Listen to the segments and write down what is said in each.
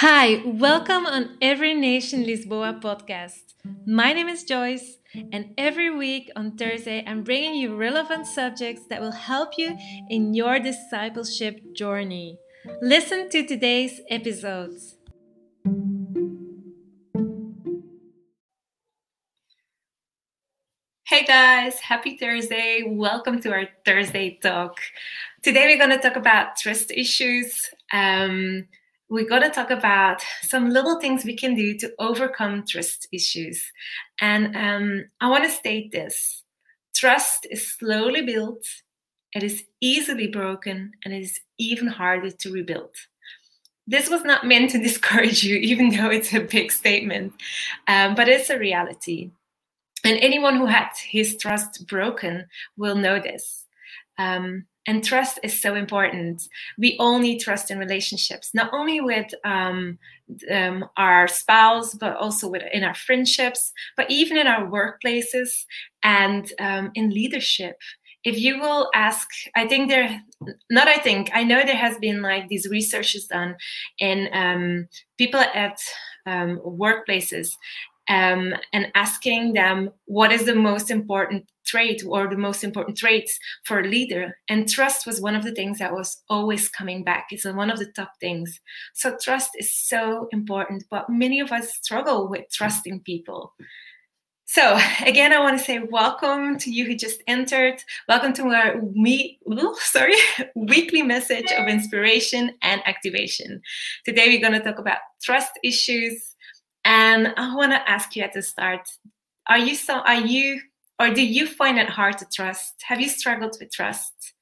Hi, welcome on Every Nation Lisboa podcast. My name is Joyce, and every week on Thursday, I'm bringing you relevant subjects that will help you in your discipleship journey. Listen to today's episodes. Hey guys, happy Thursday. Welcome to our Thursday talk. Today we're going to talk about trust issues. Um, we're going to talk about some little things we can do to overcome trust issues. And um, I want to state this trust is slowly built, it is easily broken, and it is even harder to rebuild. This was not meant to discourage you, even though it's a big statement, um, but it's a reality. And anyone who had his trust broken will know this. Um, and trust is so important. We all need trust in relationships not only with um, um, our spouse but also with in our friendships but even in our workplaces and um, in leadership. If you will ask i think there not i think i know there has been like these researches done in um, people at um, workplaces um, and asking them what is the most important trait or the most important traits for a leader. And trust was one of the things that was always coming back. It's one of the top things. So trust is so important, but many of us struggle with trusting people. So again, I want to say welcome to you who just entered. Welcome to our me, ooh, sorry, weekly message of inspiration and activation. Today we're going to talk about trust issues, and I want to ask you at the start: Are you so? Are you or do you find it hard to trust? Have you struggled with trust?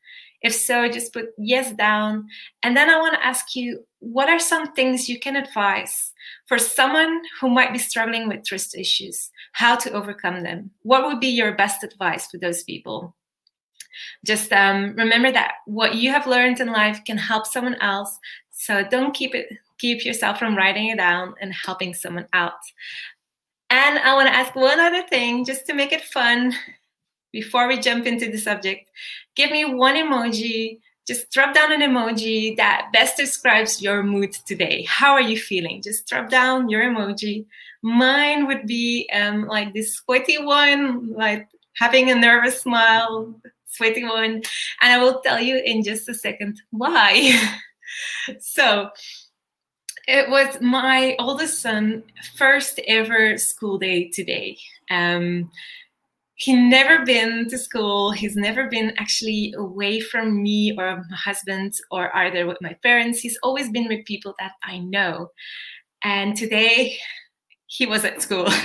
If so, just put yes down. And then I want to ask you what are some things you can advise for someone who might be struggling with trust issues, how to overcome them? What would be your best advice for those people? Just um, remember that what you have learned in life can help someone else. So don't keep it keep yourself from writing it down and helping someone out. And I want to ask one other thing just to make it fun before we jump into the subject. Give me one emoji, just drop down an emoji that best describes your mood today. How are you feeling? Just drop down your emoji. Mine would be um, like this sweaty one, like having a nervous smile, sweaty one. And I will tell you in just a second why. so, it was my oldest son first ever school day today. Um, he never been to school. He's never been actually away from me or my husband or either with my parents. He's always been with people that i know. And today he was at school.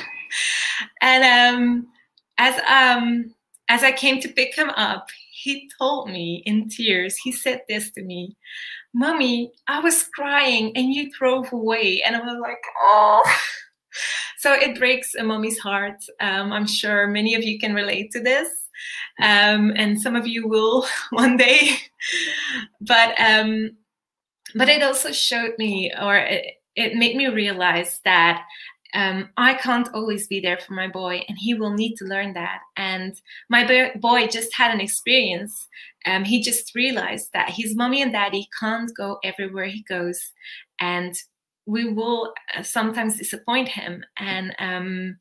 And um, as um, as i came to pick him up he told me in tears he said this to me Mommy, I was crying and you drove away. And I was like, Oh. so it breaks a mommy's heart. Um, I'm sure many of you can relate to this. Um, and some of you will one day. but um, but it also showed me, or it, it made me realize that um, I can't always be there for my boy, and he will need to learn that. And my boy just had an experience. Um, he just realized that his mommy and daddy can't go everywhere he goes, and we will uh, sometimes disappoint him. And um,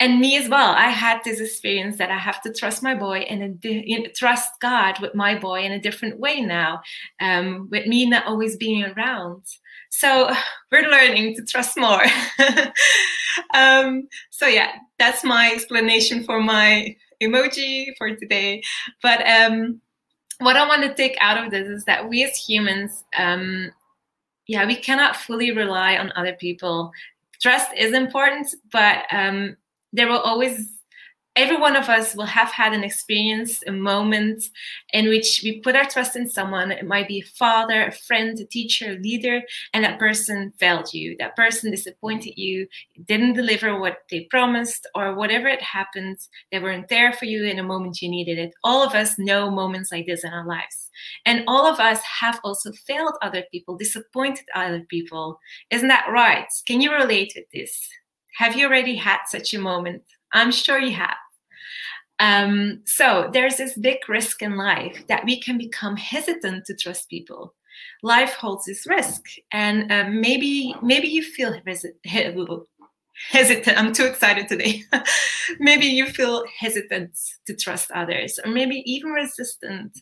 and me as well. I had this experience that I have to trust my boy and trust God with my boy in a different way now, um, with me not always being around. So we're learning to trust more. um, so yeah, that's my explanation for my emoji for today. But um, what I want to take out of this is that we as humans, um, yeah, we cannot fully rely on other people. Trust is important, but um, there will always every one of us will have had an experience, a moment in which we put our trust in someone. It might be a father, a friend, a teacher, a leader, and that person failed you. That person disappointed you, didn't deliver what they promised, or whatever it happened, they weren't there for you in a moment you needed it. All of us know moments like this in our lives. And all of us have also failed other people, disappointed other people. Isn't that right? Can you relate with this? Have you already had such a moment? I'm sure you have. Um, so there's this big risk in life that we can become hesitant to trust people. life holds this risk and uh, maybe maybe you feel hesitant i'm too excited today maybe you feel hesitant to trust others or maybe even resistant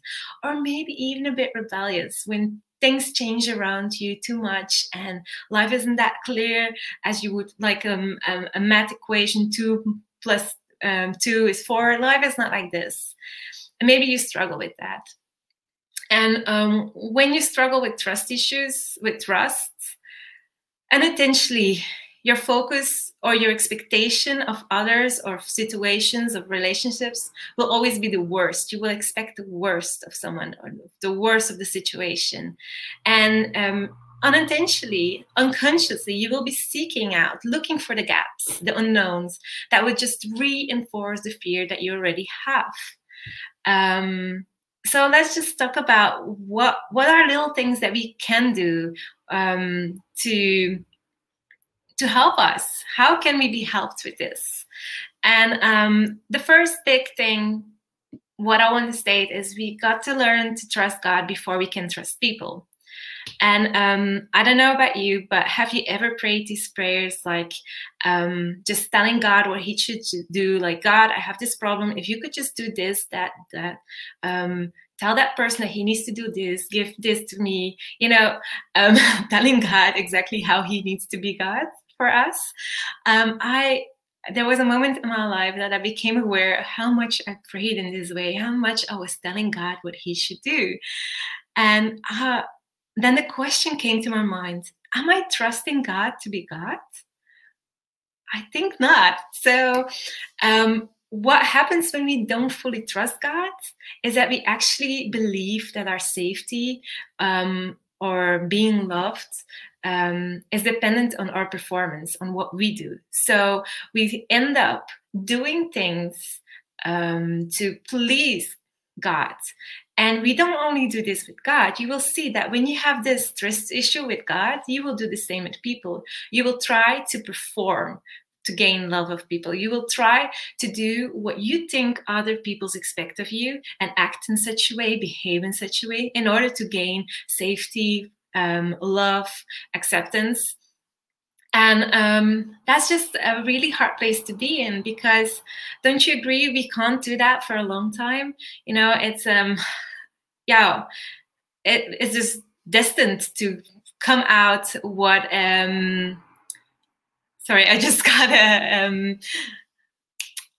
or maybe even a bit rebellious when things change around you too much and life isn't that clear as you would like um, um, a math equation two plus um, two is four life is not like this. And maybe you struggle with that. And um, when you struggle with trust issues with trust unintentionally your focus or your expectation of others or situations of relationships will always be the worst. You will expect the worst of someone or the worst of the situation. And um, unintentionally unconsciously you will be seeking out looking for the gaps the unknowns that would just reinforce the fear that you already have. Um, so let's just talk about what what are little things that we can do um, to to help us. How can we be helped with this? And um, the first big thing, what I want to state is we got to learn to trust God before we can trust people. And um, I don't know about you, but have you ever prayed these prayers like um, just telling God what He should do? Like, God, I have this problem. If you could just do this, that, that, um, tell that person that he needs to do this, give this to me, you know, um, telling God exactly how He needs to be God for us. Um, I there was a moment in my life that I became aware of how much I prayed in this way, how much I was telling God what He should do, and uh, then the question came to my mind: Am I trusting God to be God? I think not. So. Um, what happens when we don't fully trust God is that we actually believe that our safety um, or being loved um, is dependent on our performance, on what we do. So we end up doing things um, to please God. And we don't only do this with God. You will see that when you have this trust issue with God, you will do the same with people. You will try to perform to gain love of people. You will try to do what you think other people expect of you and act in such a way, behave in such a way in order to gain safety, um, love, acceptance. And um, that's just a really hard place to be in because don't you agree we can't do that for a long time? You know, it's, um, yeah, it, it's just destined to come out what, um, sorry, I just got a, um,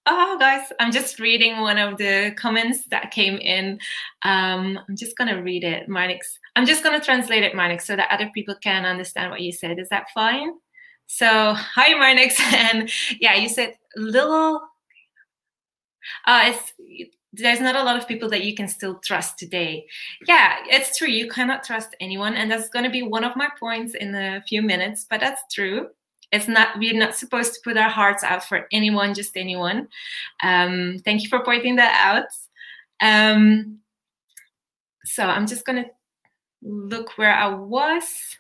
oh guys i'm just reading one of the comments that came in um, i'm just going to read it marnix i'm just going to translate it marnix so that other people can understand what you said is that fine so hi marnix and yeah you said little uh, it's there's not a lot of people that you can still trust today. Yeah, it's true. You cannot trust anyone. And that's going to be one of my points in a few minutes, but that's true it's not we're not supposed to put our hearts out for anyone just anyone. Um, thank you for pointing that out. Um, so i'm just to look where i was.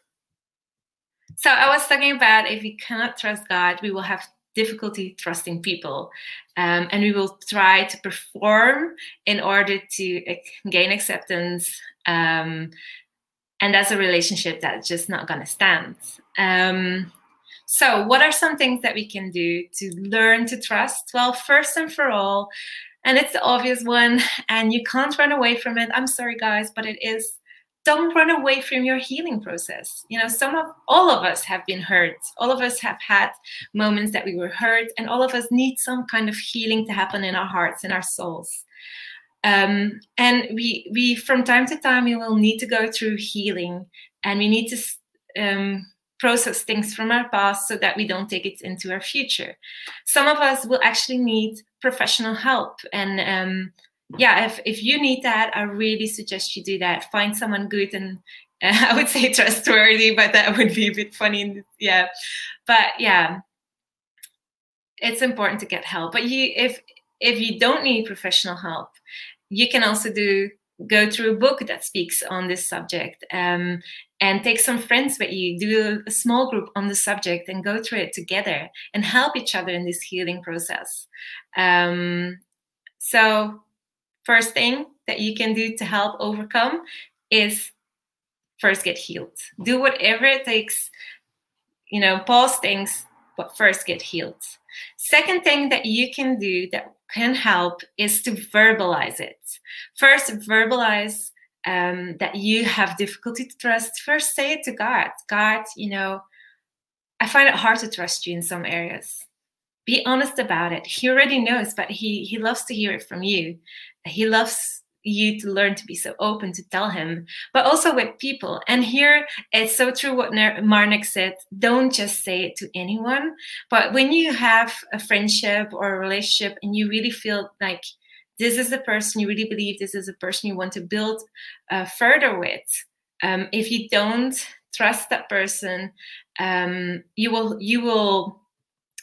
So i was talking about if we cannot trust god we will have difficulty trusting people. Um, and we will try to perform in order to gain acceptance um, and that's a relationship that's just not going to stand. Um, so, what are some things that we can do to learn to trust? Well, first and for all, and it's the obvious one, and you can't run away from it. I'm sorry, guys, but it is don't run away from your healing process. You know, some of all of us have been hurt. All of us have had moments that we were hurt, and all of us need some kind of healing to happen in our hearts and our souls. Um, and we we from time to time we will need to go through healing, and we need to um, process things from our past so that we don't take it into our future. Some of us will actually need professional help. And um, yeah, if, if you need that, I really suggest you do that. Find someone good and uh, I would say trustworthy, but that would be a bit funny. Yeah. But yeah, it's important to get help. But you, if, if you don't need professional help, you can also do go through a book that speaks on this subject um, and take some friends with you, do a small group on the subject and go through it together and help each other in this healing process. Um, so, first thing that you can do to help overcome is first get healed. Do whatever it takes, you know, pause things, but first get healed. Second thing that you can do that can help is to verbalize it. First, verbalize um, that you have difficulty to trust. First, say it to God. God, you know, I find it hard to trust you in some areas. Be honest about it. He already knows, but he he loves to hear it from you. He loves you to learn to be so open to tell him, but also with people. And here it's so true what Marnix said don't just say it to anyone, but when you have a friendship or a relationship and you really feel like this is the person you really believe this is a person you want to build uh, further with, um, if you don't trust that person, um, you will, you will,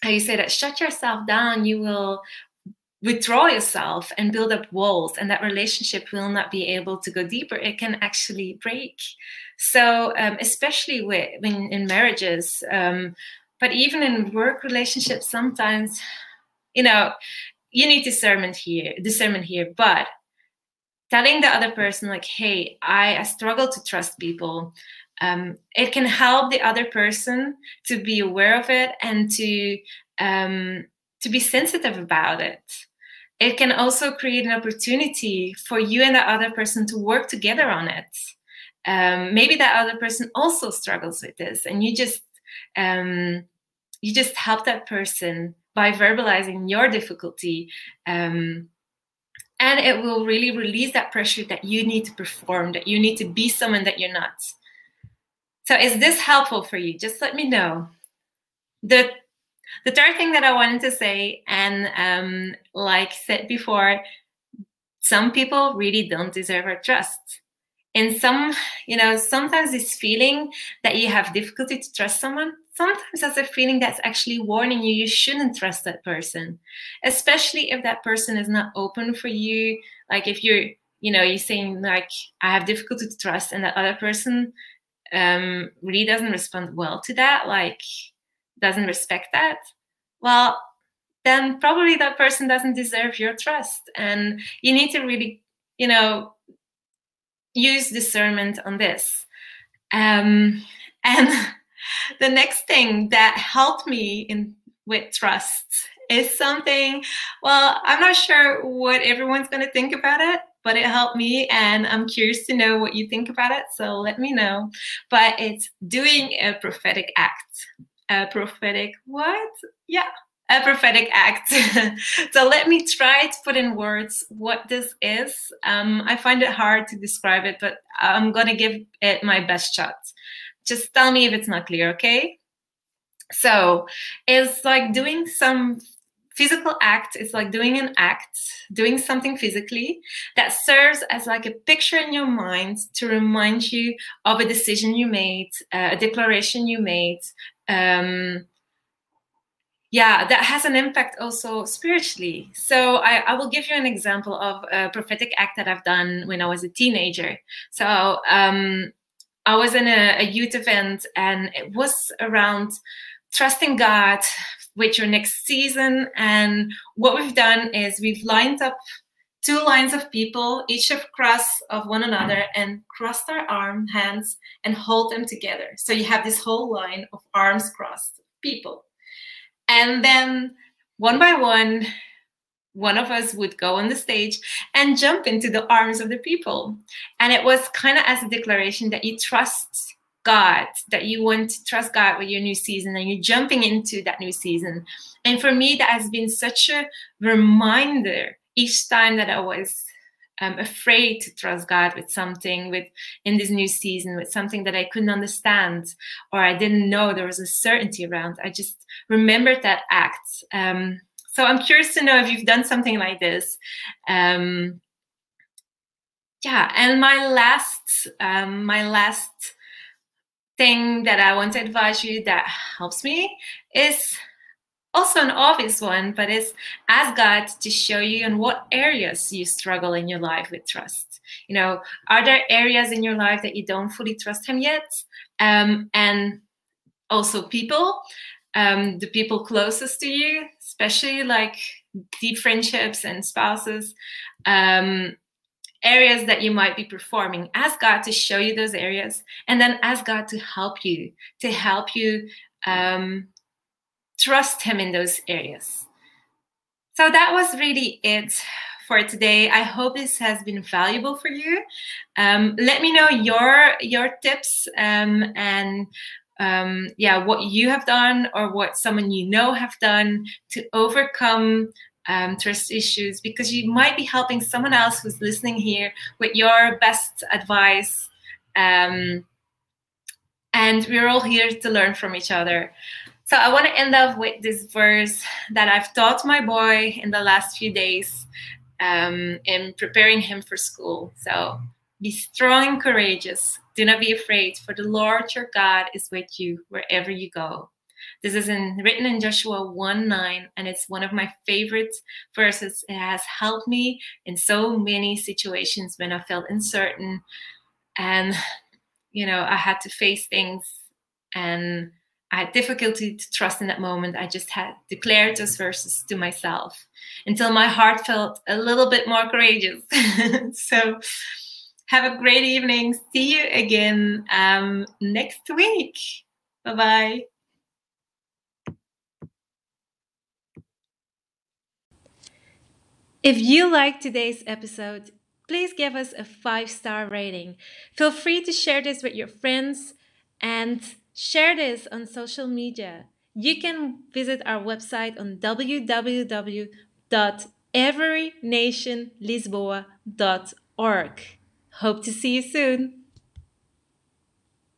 how you say that, shut yourself down. You will withdraw yourself and build up walls and that relationship will not be able to go deeper. It can actually break. So um, especially with, when in marriages um, but even in work relationships sometimes you know you need discernment here discernment here but telling the other person like hey i, I struggle to trust people um, it can help the other person to be aware of it and to um, to be sensitive about it. It can also create an opportunity for you and the other person to work together on it. Um, maybe that other person also struggles with this, and you just um, you just help that person by verbalizing your difficulty. Um, and it will really release that pressure that you need to perform, that you need to be someone that you're not. So, is this helpful for you? Just let me know. The the third thing that I wanted to say, and um, like said before, some people really don't deserve our trust. And some, you know, sometimes this feeling that you have difficulty to trust someone, sometimes that's a feeling that's actually warning you you shouldn't trust that person, especially if that person is not open for you. Like if you're, you know, you're saying like, I have difficulty to trust, and that other person um, really doesn't respond well to that, like doesn't respect that, well, then probably that person doesn't deserve your trust. And you need to really, you know, use discernment on this. Um, and the next thing that helped me in with trust is something, well, I'm not sure what everyone's going to think about it, but it helped me and I'm curious to know what you think about it. So let me know. But it's doing a prophetic act a prophetic what? Yeah, a prophetic act. so let me try to put in words what this is. Um, I find it hard to describe it, but I'm going to give it my best shot. Just tell me if it's not clear, okay? So it's like doing some physical act it's like doing an act doing something physically that serves as like a picture in your mind to remind you of a decision you made uh, a declaration you made um, yeah, that has an impact also spiritually. So I, I, will give you an example of a prophetic act that I've done when I was a teenager. So um, I was in a, a youth event and it was around trusting God with your next season. And what we've done is we've lined up two lines of people, each across of one another, and crossed our arm, hands, and hold them together. So you have this whole line of arms crossed people. And then one by one, one of us would go on the stage and jump into the arms of the people. And it was kind of as a declaration that you trust God, that you want to trust God with your new season and you're jumping into that new season. And for me, that has been such a reminder each time that I was um, afraid to trust God with something, with in this new season, with something that I couldn't understand or I didn't know there was a certainty around, I just remembered that act. Um, so I'm curious to know if you've done something like this. Um, yeah, and my last, um, my last thing that I want to advise you that helps me is also an obvious one, but it's ask God to show you in what areas you struggle in your life with trust. You know, are there areas in your life that you don't fully trust Him yet? Um, and also people, um, the people closest to you, especially like deep friendships and spouses. Um, areas that you might be performing. Ask God to show you those areas, and then ask God to help you, to help you um, trust Him in those areas. So that was really it for today. I hope this has been valuable for you. Um, let me know your your tips um, and um, yeah, what you have done or what someone you know have done to overcome um, trust issues because you might be helping someone else who's listening here with your best advice. Um, and we're all here to learn from each other. So I want to end up with this verse that I've taught my boy in the last few days um, in preparing him for school. So be strong and courageous. Do not be afraid, for the Lord your God is with you wherever you go. This is in, written in Joshua 1 9, and it's one of my favorite verses. It has helped me in so many situations when I felt uncertain and, you know, I had to face things and I had difficulty to trust in that moment. I just had declared those verses to myself until my heart felt a little bit more courageous. so, have a great evening. See you again um, next week. Bye bye. If you liked today's episode, please give us a five star rating. Feel free to share this with your friends and share this on social media. You can visit our website on www.everynationlisboa.org. Hope to see you soon.